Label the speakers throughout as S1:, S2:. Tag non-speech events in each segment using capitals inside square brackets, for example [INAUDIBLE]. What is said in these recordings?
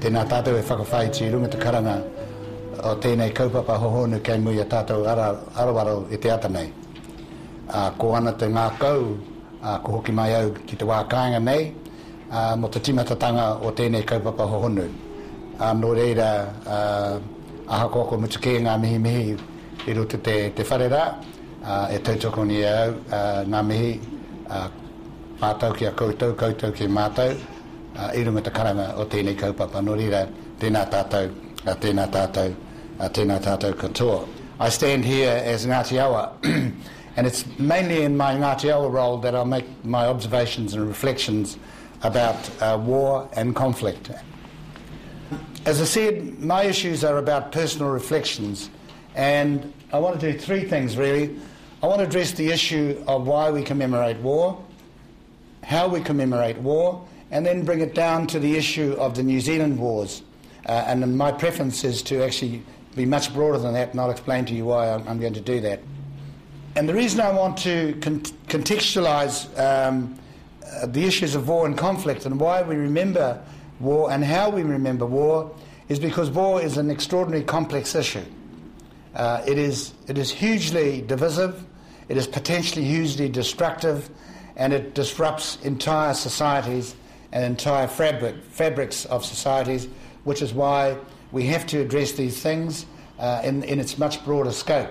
S1: tēnā tātou e whakawhai tī runga te karanga o tēnei kaupapa hohonu kei mui a tātou ara, arawaro i te ata nei. Uh, ko ana te ngā kau, uh, ko hoki mai au ki te wākāinga nei, uh, mo te timatatanga o tēnei kaupapa hohonu. Uh, no reira, uh, aha koko mutuke ngā mihi mihi i roto te, te wharera, uh, e tautoko ni au, uh, ngā mihi, uh, mātau ki a koutou, koutou ki mātau, uh, i runga te karanga o tēnei kaupapa. No reira, tēnā tātou, uh, tēnā tātou, uh, tēnā tātou katoa. I stand here as Ngāti Awa, [CLEARS THROAT] and it's mainly in my Ngāti Awa role that I'll make my observations and reflections about uh, war and conflict. As I said, my issues are about personal reflections, and I want to do three things really. I want to address the issue of why we commemorate war, how we commemorate war, and then bring it down to the issue of the New Zealand wars. Uh, and my preference is to actually be much broader than that, and I'll explain to you why I'm, I'm going to do that. And the reason I want to con- contextualise um, uh, the issues of war and conflict and why we remember war and how we remember war is because war is an extraordinarily complex issue. Uh, it, is, it is hugely divisive, it is potentially hugely destructive, and it disrupts entire societies and entire fabric, fabrics of societies, which is why we have to address these things uh, in, in its much broader scope.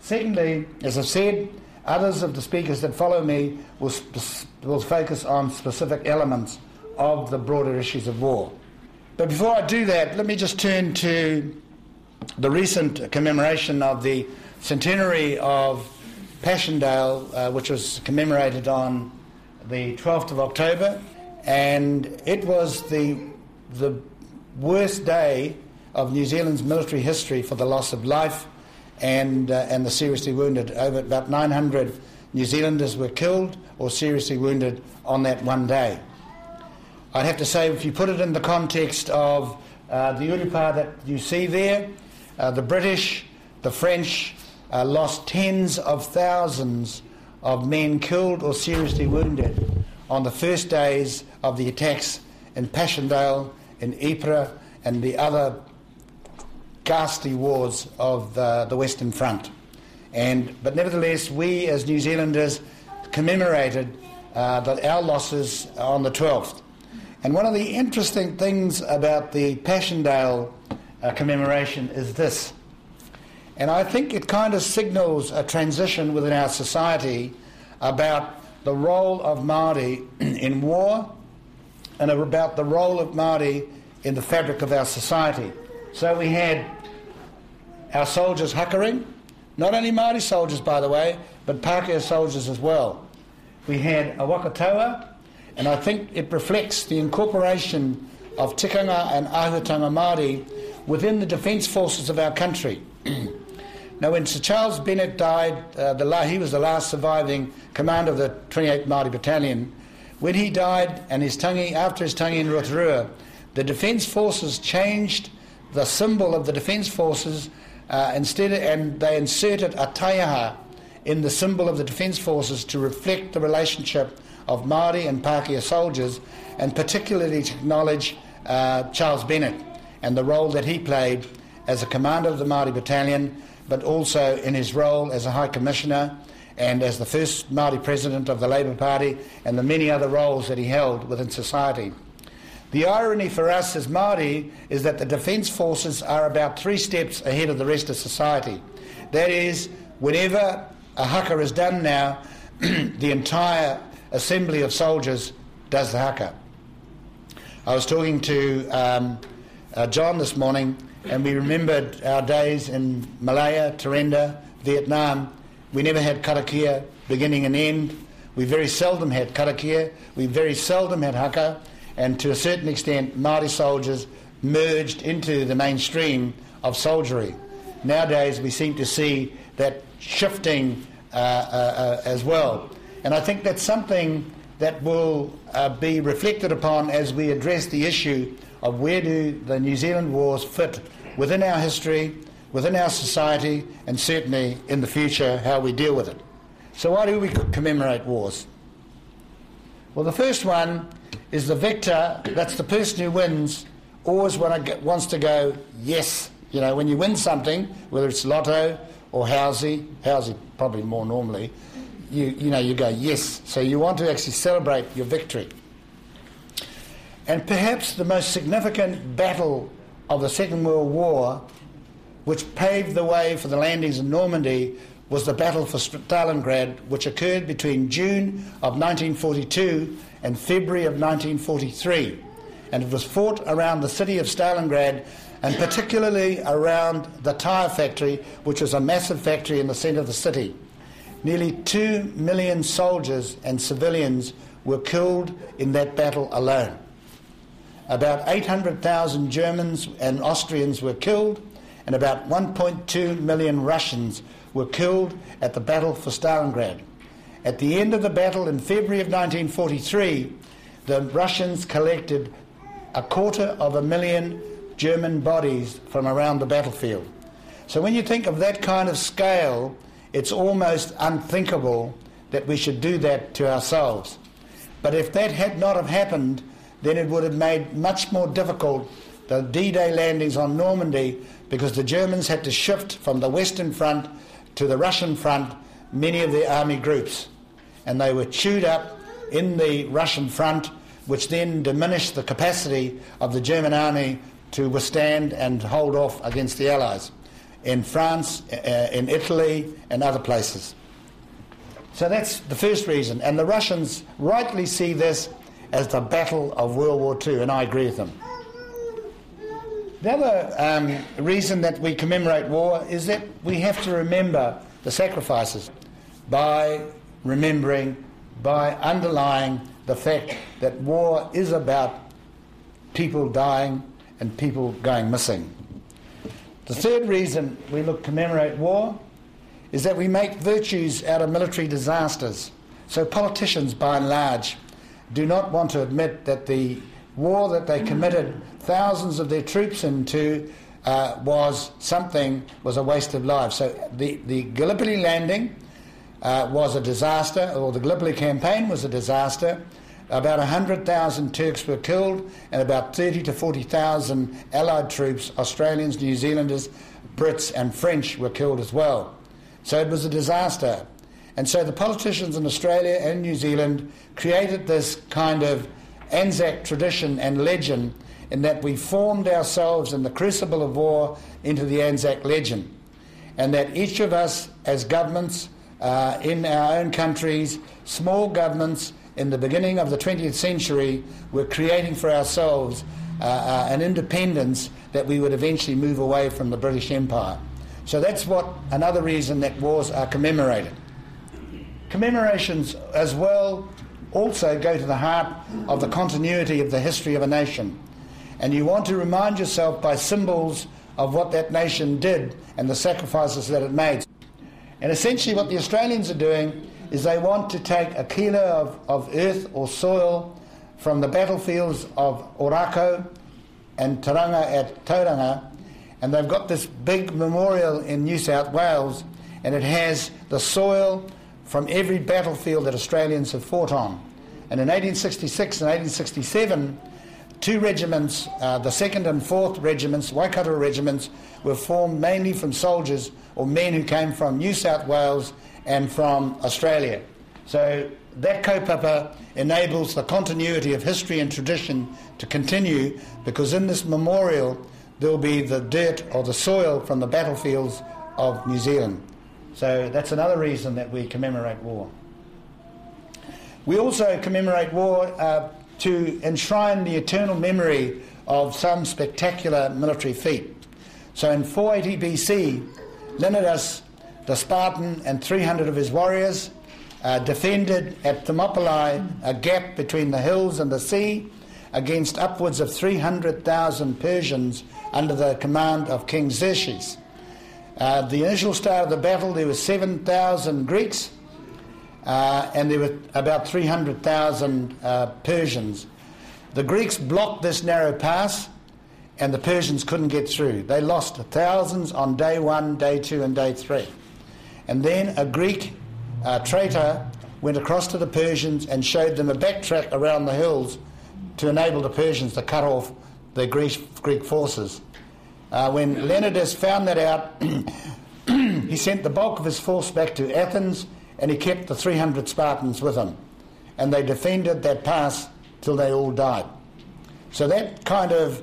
S1: Secondly, as I've said, others of the speakers that follow me will, sp- will focus on specific elements of the broader issues of war. But before I do that, let me just turn to the recent commemoration of the centenary of Passchendaele, uh, which was commemorated on the 12th of October, and it was the, the worst day of New Zealand's military history for the loss of life and, uh, and the seriously wounded. Over about 900 New Zealanders were killed or seriously wounded on that one day. I'd have to say, if you put it in the context of uh, the Urupa that you see there, uh, the British, the French uh, lost tens of thousands of men killed or seriously wounded on the first days of the attacks in Passchendaele, in Ypres, and the other ghastly wars of the, the Western Front. And, but nevertheless, we as New Zealanders commemorated uh, the, our losses on the 12th. And one of the interesting things about the Passchendaele uh, commemoration is this. And I think it kind of signals a transition within our society about the role of Māori [CLEARS THROAT] in war and about the role of Māori in the fabric of our society. So we had our soldiers huckering, not only Māori soldiers, by the way, but Pākehā soldiers as well. We had a Wakatoa, and I think it reflects the incorporation of tikanga and ahutanga Māori within the defence forces of our country. [CLEARS THROAT] now, when Sir Charles Bennett died, uh, the he was the last surviving commander of the 28th Māori Battalion. When he died, and his tangi, after his tangi in Rotorua, the Defence Forces changed the symbol of the Defence Forces uh, instead, and they inserted a taiaha in the symbol of the Defence Forces to reflect the relationship of Māori and Pākehā soldiers, and particularly to acknowledge uh, Charles Bennett and the role that he played as a commander of the Māori Battalion, but also in his role as a High Commissioner and as the first Māori President of the Labour Party, and the many other roles that he held within society. The irony for us as Māori is that the Defence Forces are about three steps ahead of the rest of society. That is, whenever a haka is done now, [CLEARS THROAT] the entire assembly of soldiers does the haka. I was talking to um, uh, John this morning, and we remembered our days in Malaya, Terenda, Vietnam. We never had karakia beginning and end. We very seldom had karakia. We very seldom had haka and to a certain extent, Māori soldiers merged into the mainstream of soldiery. Nowadays, we seem to see that shifting uh, uh, uh, as well. And I think that's something that will uh, be reflected upon as we address the issue of where do the New Zealand wars fit within our history, within our society, and certainly in the future how we deal with it. So, why do we commemorate wars? Well, the first one is the victor, that's the person who wins, always wants to go, yes. You know, when you win something, whether it's lotto or housey, housey probably more normally, you, you know, you go, yes. So you want to actually celebrate your victory. And perhaps the most significant battle of the Second World War, which paved the way for the landings in Normandy, was the battle for Stalingrad, which occurred between June of 1942 and February of 1943. And it was fought around the city of Stalingrad and particularly around the tyre factory, which was a massive factory in the centre of the city. Nearly two million soldiers and civilians were killed in that battle alone. About 800,000 Germans and Austrians were killed, and about 1.2 million Russians were killed at the Battle for Stalingrad. At the end of the battle in February of 1943, the Russians collected a quarter of a million German bodies from around the battlefield. So when you think of that kind of scale, it's almost unthinkable that we should do that to ourselves. But if that had not have happened, then it would have made much more difficult the D-Day landings on Normandy because the Germans had to shift from the Western Front to the Russian front many of their army groups. And they were chewed up in the Russian front, which then diminished the capacity of the German army to withstand and hold off against the Allies in France, uh, in Italy, and other places. So that's the first reason. And the Russians rightly see this as the battle of World War II, and I agree with them. The other um, reason that we commemorate war is that we have to remember the sacrifices by remembering, by underlying the fact that war is about people dying and people going missing. The third reason we look commemorate war is that we make virtues out of military disasters. So politicians, by and large, do not want to admit that the war that they committed thousands of their troops into uh, was something, was a waste of lives. So the, the Gallipoli landing uh, was a disaster, or the Gallipoli campaign was a disaster. About 100,000 Turks were killed, and about 30 to 40,000 Allied troops, Australians, New Zealanders, Brits, and French, were killed as well. So it was a disaster. And so the politicians in Australia and New Zealand created this kind of Anzac tradition and legend in that we formed ourselves in the crucible of war into the Anzac legend. And that each of us, as governments uh, in our own countries, small governments in the beginning of the 20th century, were creating for ourselves uh, uh, an independence that we would eventually move away from the British Empire. So that's what another reason that wars are commemorated. Commemorations as well also go to the heart of the continuity of the history of a nation. And you want to remind yourself by symbols of what that nation did and the sacrifices that it made. And essentially, what the Australians are doing is they want to take a kilo of, of earth or soil from the battlefields of Ōrākau and Tauranga at Tauranga, and they've got this big memorial in New South Wales, and it has the soil from every battlefield that Australians have fought on. And in 1866 and 1867, two regiments, uh, the 2nd and 4th regiments, Waikato regiments, were formed mainly from soldiers or men who came from New South Wales and from Australia. So that kaupapa enables the continuity of history and tradition to continue because in this memorial there will be the dirt or the soil from the battlefields of New Zealand. So that's another reason that we commemorate war. We also commemorate war uh, to enshrine the eternal memory of some spectacular military feat. So in 480 BC, Leonidas the Spartan and 300 of his warriors uh, defended at Thermopylae a gap between the hills and the sea against upwards of 300,000 Persians under the command of King Xerxes. Uh, the initial start of the battle, there were 7,000 Greeks uh, and there were about 300,000 uh, Persians. The Greeks blocked this narrow pass and the Persians couldn't get through. They lost thousands on day one, day two, and day three. And then a Greek uh, traitor went across to the Persians and showed them a backtrack around the hills to enable the Persians to cut off the Greek, Greek forces. Uh, when Leonidas found that out, [CLEARS THROAT] he sent the bulk of his force back to Athens and he kept the 300 Spartans with him. And they defended that pass till they all died. So that kind of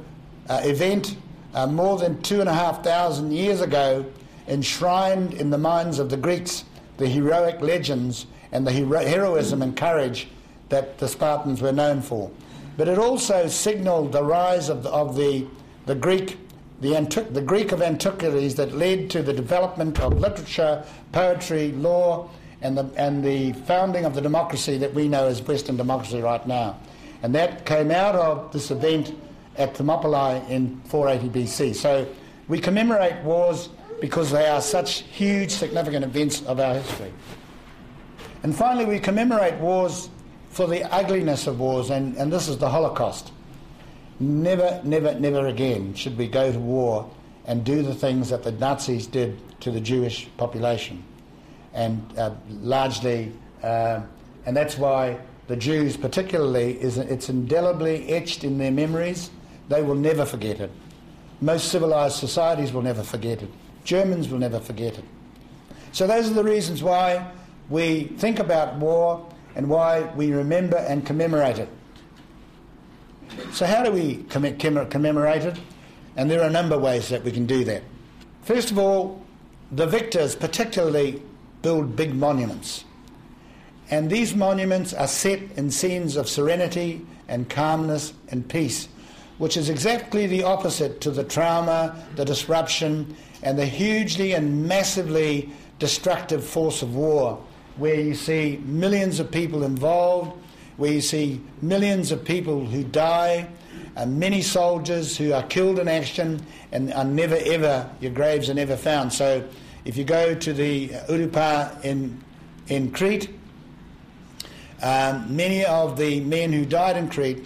S1: uh, event, uh, more than two and a half thousand years ago, enshrined in the minds of the Greeks the heroic legends and the hero- heroism and courage that the Spartans were known for. But it also signaled the rise of the, of the, the Greek the, the Greek of antiquities that led to the development of literature, poetry, law, and the, and the founding of the democracy that we know as Western democracy right now. And that came out of this event at Thermopylae in 480 BC. So we commemorate wars because they are such huge, significant events of our history. And finally, we commemorate wars for the ugliness of wars, and, and this is the Holocaust. Never, never, never again should we go to war and do the things that the Nazis did to the Jewish population. And uh, largely, uh, and that's why the Jews, particularly, is it's indelibly etched in their memories. They will never forget it. Most civilized societies will never forget it. Germans will never forget it. So, those are the reasons why we think about war and why we remember and commemorate it. So, how do we commemorate it? And there are a number of ways that we can do that. First of all, the victors particularly build big monuments. And these monuments are set in scenes of serenity and calmness and peace, which is exactly the opposite to the trauma, the disruption, and the hugely and massively destructive force of war, where you see millions of people involved where you see millions of people who die, and many soldiers who are killed in action and are never ever, your graves are never found. So if you go to the Urupa in, in Crete, um, many of the men who died in Crete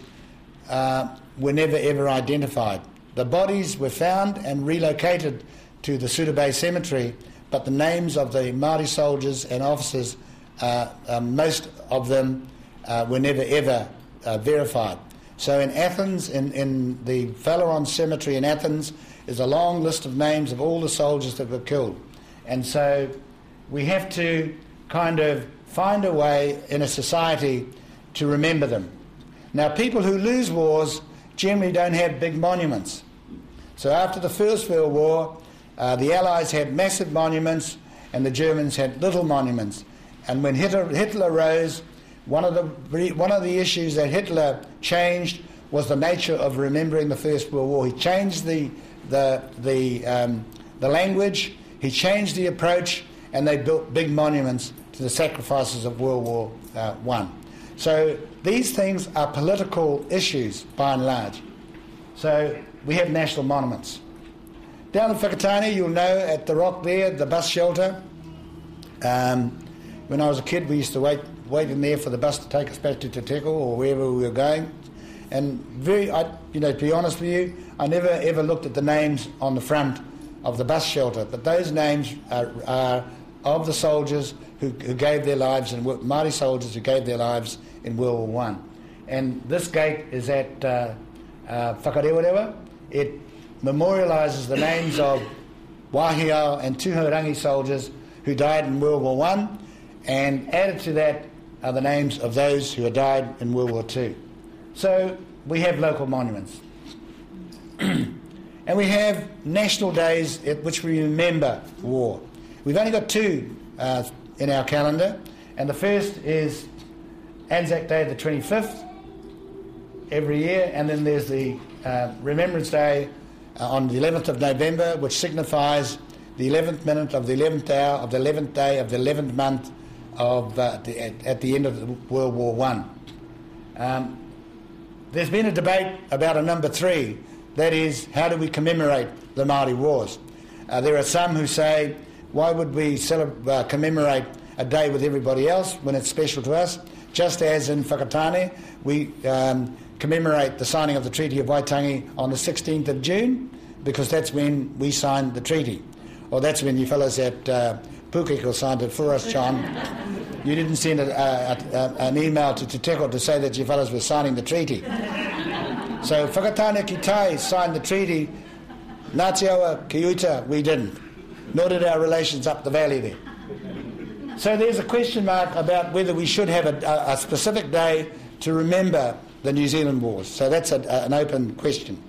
S1: uh, were never ever identified. The bodies were found and relocated to the Suda Bay Cemetery, but the names of the Māori soldiers and officers, uh, uh, most of them uh, were never ever uh, verified. So in Athens, in, in the Phaleron Cemetery in Athens, is a long list of names of all the soldiers that were killed. And so we have to kind of find a way in a society to remember them. Now, people who lose wars generally don't have big monuments. So after the First World War, uh, the Allies had massive monuments and the Germans had little monuments. And when Hitler, Hitler rose, one of, the, one of the issues that Hitler changed was the nature of remembering the First World War. He changed the, the, the, um, the language, he changed the approach, and they built big monuments to the sacrifices of World War uh, I. So these things are political issues by and large. So we have national monuments. Down in Whakatane, you'll know at the rock there, the bus shelter. Um, when I was a kid, we used to wait waiting there for the bus to take us back to Te or wherever we were going. And very, I, you know, to be honest with you, I never ever looked at the names on the front of the bus shelter, but those names are, are of the soldiers who, who, gave their lives, and Māori soldiers who gave their lives in World War One. And this gate is at uh, uh. It memorialises the names of Wahiao and Tuhourangi soldiers who died in World War One, and added to that are the names of those who had died in World War II. So we have local monuments. [CLEARS THROAT] and we have national days at which we remember war. We've only got two uh, in our calendar, and the first is Anzac Day, the 25th, every year, and then there's the uh, Remembrance Day uh, on the 11th of November, which signifies the 11th minute of the 11th hour of the 11th day of the 11th month of uh, the, at, at, the end of World War One. Um, there's been a debate about a number three, that is, how do we commemorate the Māori Wars? Uh, there are some who say, why would we celebrate, uh, commemorate a day with everybody else when it's special to us? Just as in Whakatane, we um, commemorate the signing of the Treaty of Waitangi on the 16th of June, because that's when we signed the treaty. Or that's when you fellows at uh, Pukeko signed it for us, John. You didn't send a, a, a, an email to Te to say that you fellows were signing the treaty. So Whakatane ki tai signed the treaty. Ngāti Awa Kiuta, we didn't. Nor did our relations up the valley there. So there's a question mark about whether we should have a, specific day to remember the New Zealand Wars. So that's an open question.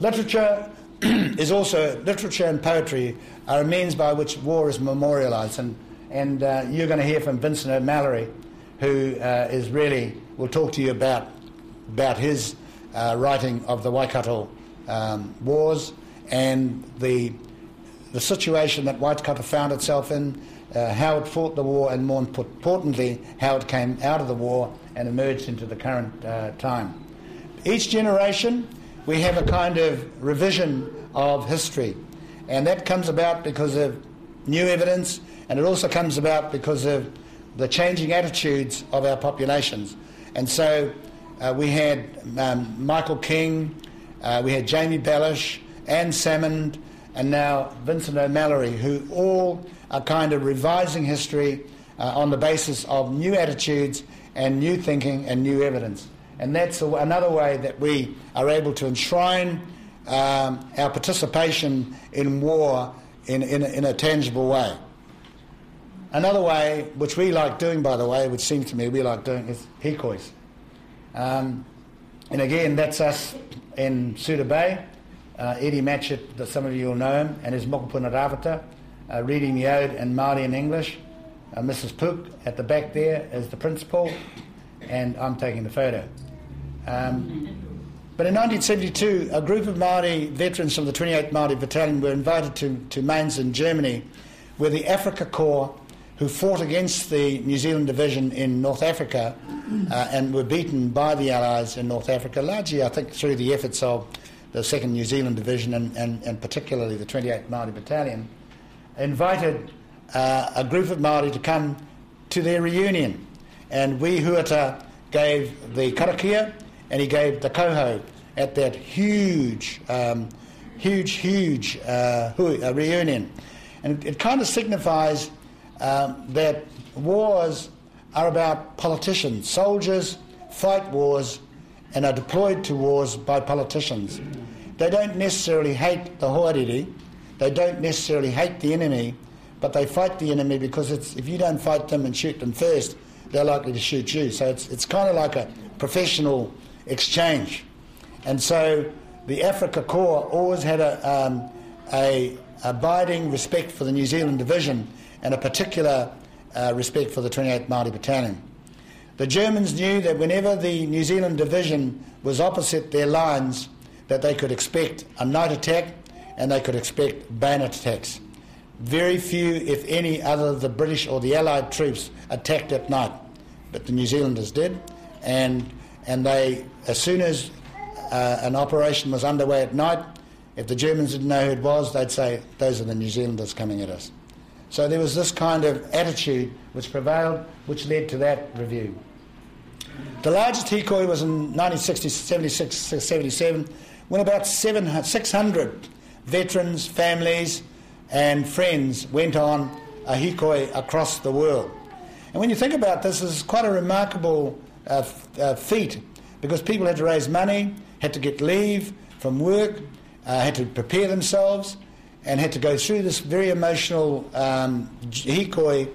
S1: Literature [CLEARS THROAT] is also, literature and poetry are a means by which war is memorialised. And, and uh, you're going to hear from Vincent O'Malley, who uh, is really, will talk to you about, about his uh, writing of the Waikato um, Wars and the, the situation that Waikato found itself in, uh, how it fought the war, and more importantly, how it came out of the war and emerged into the current uh, time. Each generation, we have a kind of revision of history, and that comes about because of new evidence, and it also comes about because of the changing attitudes of our populations. And so uh, we had um, Michael King, uh, we had Jamie Belich, Anne Salmond, and now Vincent O'Malley, who all are kind of revising history uh, on the basis of new attitudes and new thinking and new evidence. And that's a, another way that we are able to enshrine um, our participation in war in, in, in a tangible way. Another way, which we like doing, by the way, which seems to me we like doing, is hikois. Um, and again, that's us in Suda Bay. Uh, Eddie Matchett, that some of you will know him, and his Mokopuna Ravata, uh, reading the ode in Māori and English. Uh, Mrs. Pook at the back there is the principal, and I'm taking the photo. Um, but in 1972, a group of Māori veterans from the 28th Māori Battalion were invited to, to Mainz in Germany, where the Afrika Korps, who fought against the New Zealand Division in North Africa uh, and were beaten by the Allies in North Africa, largely, I think, through the efforts of the 2nd New Zealand Division and, and, and particularly the 28th Māori Battalion, invited uh, a group of Māori to come to their reunion. And we Huata gave the karakia and he gave the koho at that huge, um, huge, huge uh, reunion. And it kind of signifies um, that wars are about politicians. Soldiers fight wars and are deployed to wars by politicians. They don't necessarily hate the hoariri, they don't necessarily hate the enemy, but they fight the enemy because if you don't fight them and shoot them first, they're likely to shoot you. So it's, it's kind of like a professional exchange. And so the Afrika Korps always had a, um, a abiding respect for the New Zealand Division and a particular uh, respect for the 28th Māori Battalion. The Germans knew that whenever the New Zealand Division was opposite their lines, that they could expect a night attack and they could expect bayonet attacks. Very few, if any, other the British or the Allied troops attacked at night, but the New Zealanders did, and and they, as soon as uh, an operation was underway at night, if the Germans didn't know who it was, they'd say, "Those are the New Zealanders coming at us." So there was this kind of attitude which prevailed, which led to that review. The largest hikoi was in 1976, 77, when about 600 veterans, families, and friends went on a hikoi across the world. And when you think about this, it's quite a remarkable uh, uh, feat because people had to raise money, had to get leave from work, uh, had to prepare themselves, and had to go through this very emotional um, hikoi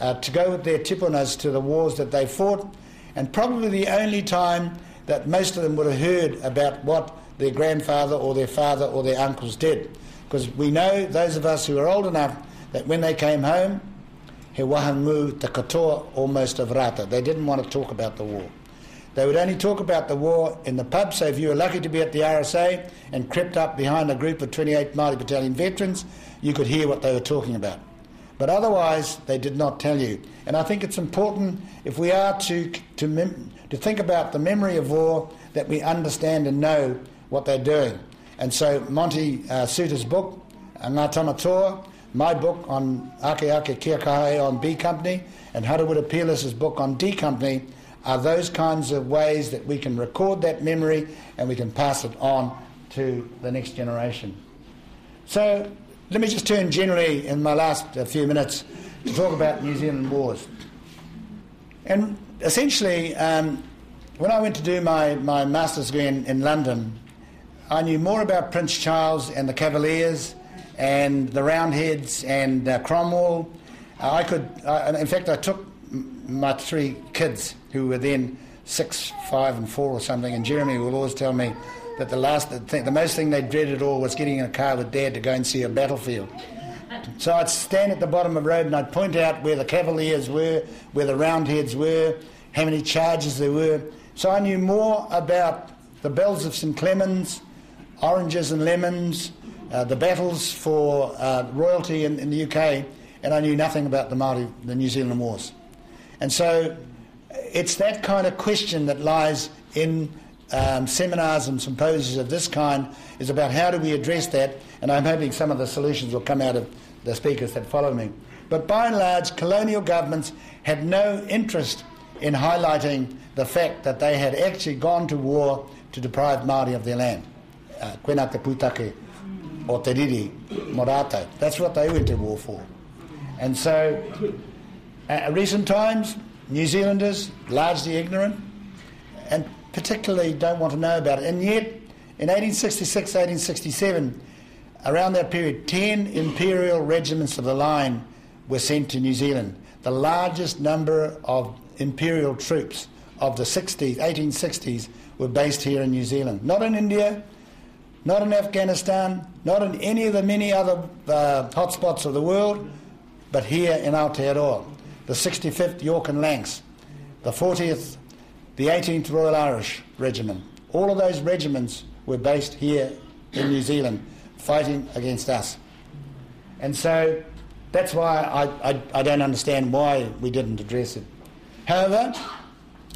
S1: uh, to go with their tipunas to the wars that they fought. And probably the only time that most of them would have heard about what their grandfather or their father or their uncles did. Because we know, those of us who are old enough, that when they came home, he wahangu the katoa almost of rata. They didn't want to talk about the war. They would only talk about the war in the pub, so if you were lucky to be at the RSA and crept up behind a group of 28 Māori Battalion veterans, you could hear what they were talking about. But otherwise, they did not tell you. And I think it's important, if we are to, to, mem- to think about the memory of war, that we understand and know what they're doing. And so Monty uh, Soutar's book, Ngā Tamatoa, my book on Ake Ake Kia Kahae on B Company, and Harawira Peerless's book on D Company are those kinds of ways that we can record that memory and we can pass it on to the next generation. So let me just turn generally in my last uh, few minutes to talk about New Zealand wars. And essentially, um, when I went to do my, my master's degree in, in London, I knew more about Prince Charles and the Cavaliers and the Roundheads and uh, Cromwell. Uh, I could, uh, in fact, I took my three kids who were then six, five, and four or something, and Jeremy will always tell me that the last thing, the most thing they dreaded all was getting in a car with Dad to go and see a battlefield. So I'd stand at the bottom of the road and I'd point out where the Cavaliers were, where the Roundheads were, how many charges there were. So I knew more about the bells of St Clement's, oranges and lemons, uh, the battles for uh, royalty in, in, the UK, and I knew nothing about the Māori, the New Zealand Wars. And so it's that kind of question that lies in um, seminars and symposiums of this kind is about how do we address that, and I'm hoping some of the solutions will come out of the speakers that follow me. But by and large, colonial governments had no interest in highlighting the fact that they had actually gone to war to deprive Māori of their land. Uh, Kwena te putake o te riri morata. That's what they went to war for. And so, uh, recent times, New Zealanders, largely ignorant, and particularly don't want to know about it. And yet, in 1866, 1867, around that period, 10 imperial regiments of the line were sent to New Zealand, the largest number of imperial troops of the 60s, 1860s were based here in New Zealand. Not in India, not in Afghanistan, not in any of the many other uh, hotspots of the world, but here in Aotearoa. The 65th York and Lancs, the 40th the 18th Royal Irish Regiment. All of those regiments were based here in New Zealand fighting against us. And so that's why I, I, I, don't understand why we didn't address it. However,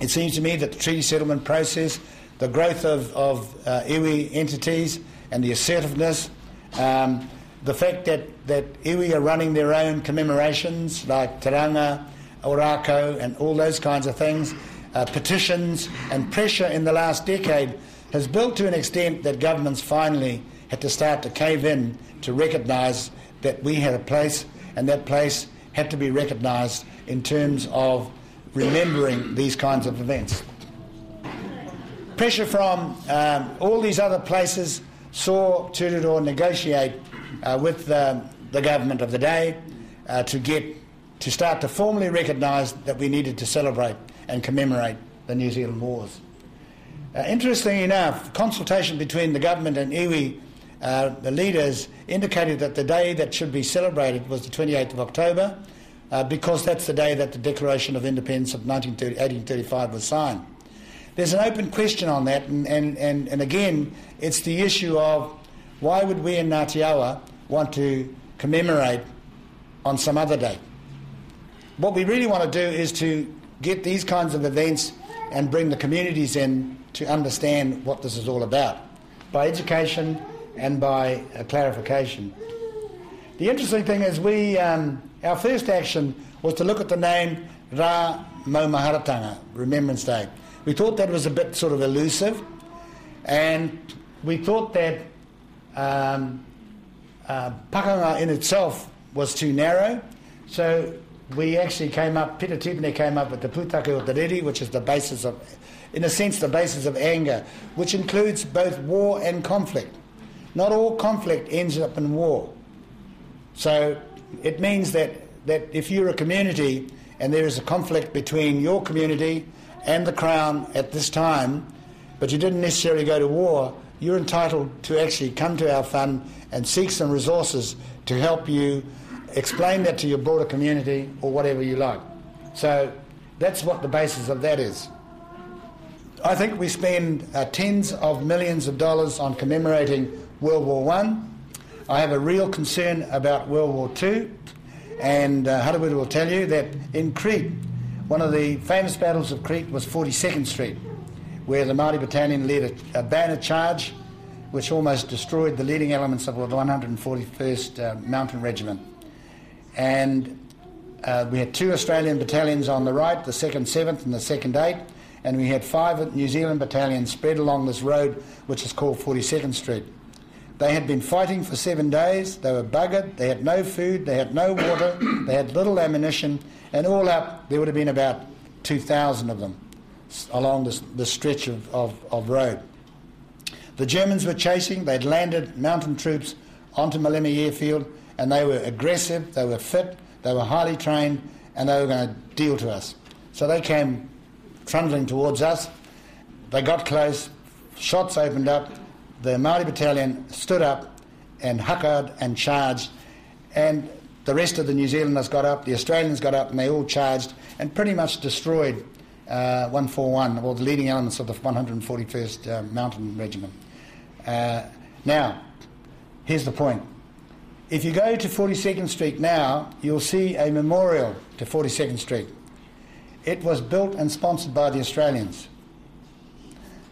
S1: it seems to me that the treaty settlement process, the growth of, of uh, iwi entities, and the assertiveness, um, the fact that, that iwi are running their own commemorations like Tauranga, Ōrākau, and all those kinds of things, uh, petitions and pressure in the last decade has built to an extent that governments finally had to start to cave in to recognise that we had a place and that place had to be recognised in terms of remembering these kinds of events. Pressure from um, all these other places saw Turudo negotiate uh, with the, the government of the day uh, to get to start to formally recognise that we needed to celebrate and commemorate the New Zealand Wars. Uh, interestingly enough, consultation between the government and iwi, uh, the leaders, indicated that the day that should be celebrated was the 28th of October, uh, because that's the day that the Declaration of Independence of 1835 was signed. There's an open question on that, and, and, and, and again, it's the issue of why would we in Ngāti want to commemorate on some other day? What we really want to do is to get these kinds of events and bring the communities in to understand what this is all about by education and by uh, clarification. The interesting thing is, we um, our first action was to look at the name Ra Maumahara Remembrance Day. We thought that was a bit sort of elusive, and we thought that um, uh, pakanga in itself was too narrow, so we actually came up, Peter Tipene came up with the Putake o Te which is the basis of, in a sense, the basis of anger, which includes both war and conflict. Not all conflict ends up in war. So it means that, that if you're a community and there is a conflict between your community and the Crown at this time, but you didn't necessarily go to war, you're entitled to actually come to our fund and seek some resources to help you explain that to your broader community or whatever you like. So that's what the basis of that is. I think we spend uh, tens of millions of dollars on commemorating World War. I. I have a real concern about World War Two, and uh, will tell you that in Crete, one of the famous battles of Crete was 42nd Street, where the Māori Battalion led a, a bayonet charge which almost destroyed the leading elements of the 141st uh, Mountain Regiment. And uh, we had two Australian battalions on the right, the 2nd 7th and the 2nd 8th, and we had five New Zealand battalions spread along this road, which is called 42nd Street. They had been fighting for seven days, they were buggered, they had no food, they had no water, [COUGHS] they had little ammunition, and all up, there would have been about 2,000 of them. along this, this stretch of, of, of road. The Germans were chasing, they'd landed mountain troops onto Maleme airfield, and they were aggressive, they were fit, they were highly trained, and they were going to deal to us. So they came trundling towards us. They got close, shots opened up, the Māori battalion stood up and huckered and charged, and the rest of the New Zealanders got up, the Australians got up, and they all charged and pretty much destroyed uh, 141, or the leading elements of the 141st uh, Mountain Regiment. Uh, now, here's the point. If you go to 42nd Street now, you'll see a memorial to 42nd Street. It was built and sponsored by the Australians.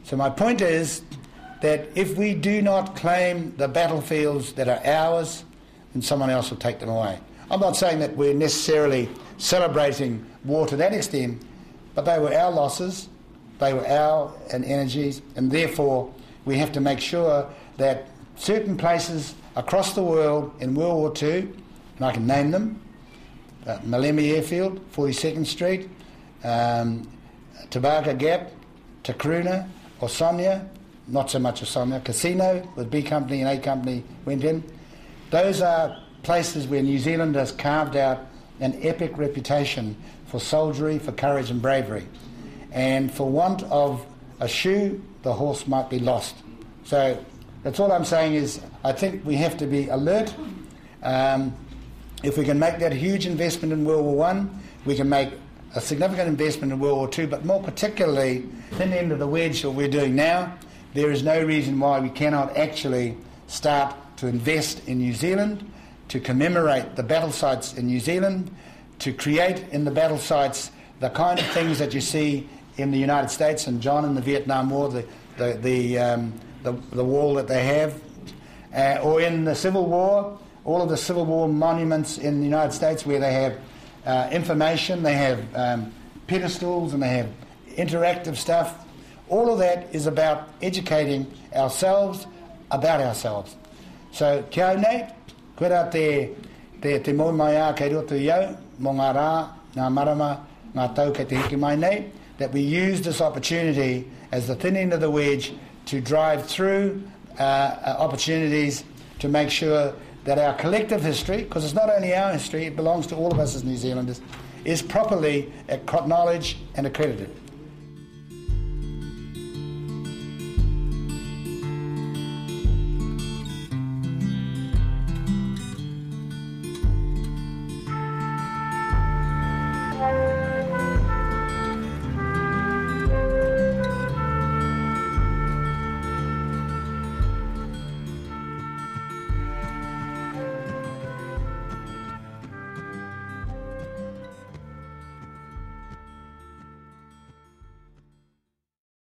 S1: So, my point is that if we do not claim the battlefields that are ours, then someone else will take them away. I'm not saying that we're necessarily celebrating war to that extent, but they were our losses, they were our and energies, and therefore we have to make sure that certain places across the world in World War II, and I can name them, uh, Maleme Airfield, 42nd Street, um, Gap, Takrouna, Orsogna, not so much Orsogna, Cassino with B Company and A Company went in. Those are places where New Zealand has carved out an epic reputation for soldiery, for courage and bravery. And for want of a shoe, the horse might be lost. So that's all I'm saying is I think we have to be alert. Um, if we can make that huge investment in World War One, we can make a significant investment in World War Two, but more particularly, in the end of the wedge that we're doing now, there is no reason why we cannot actually start to invest in New Zealand, to commemorate the battle sites in New Zealand, to create in the battle sites the kind of things that you see in the United States and John in the Vietnam War, the, the, the, um, the, the, wall that they have, uh, or in the Civil War, all of the Civil War monuments in the United States where they have uh, information, they have um, pedestals, and they have interactive stuff. All of that is about educating ourselves about ourselves. So, kia nei, koe te, te, te mo mai a kei roto iau, mō ngā rā, ngā marama, ngā tau kei te hiki mai nei, that we use this opportunity as the thin end of the wedge to drive through uh, uh, opportunities to make sure that our collective history, because it's not only our history, it belongs to all of us as New Zealanders, is properly acknowledged and accredited.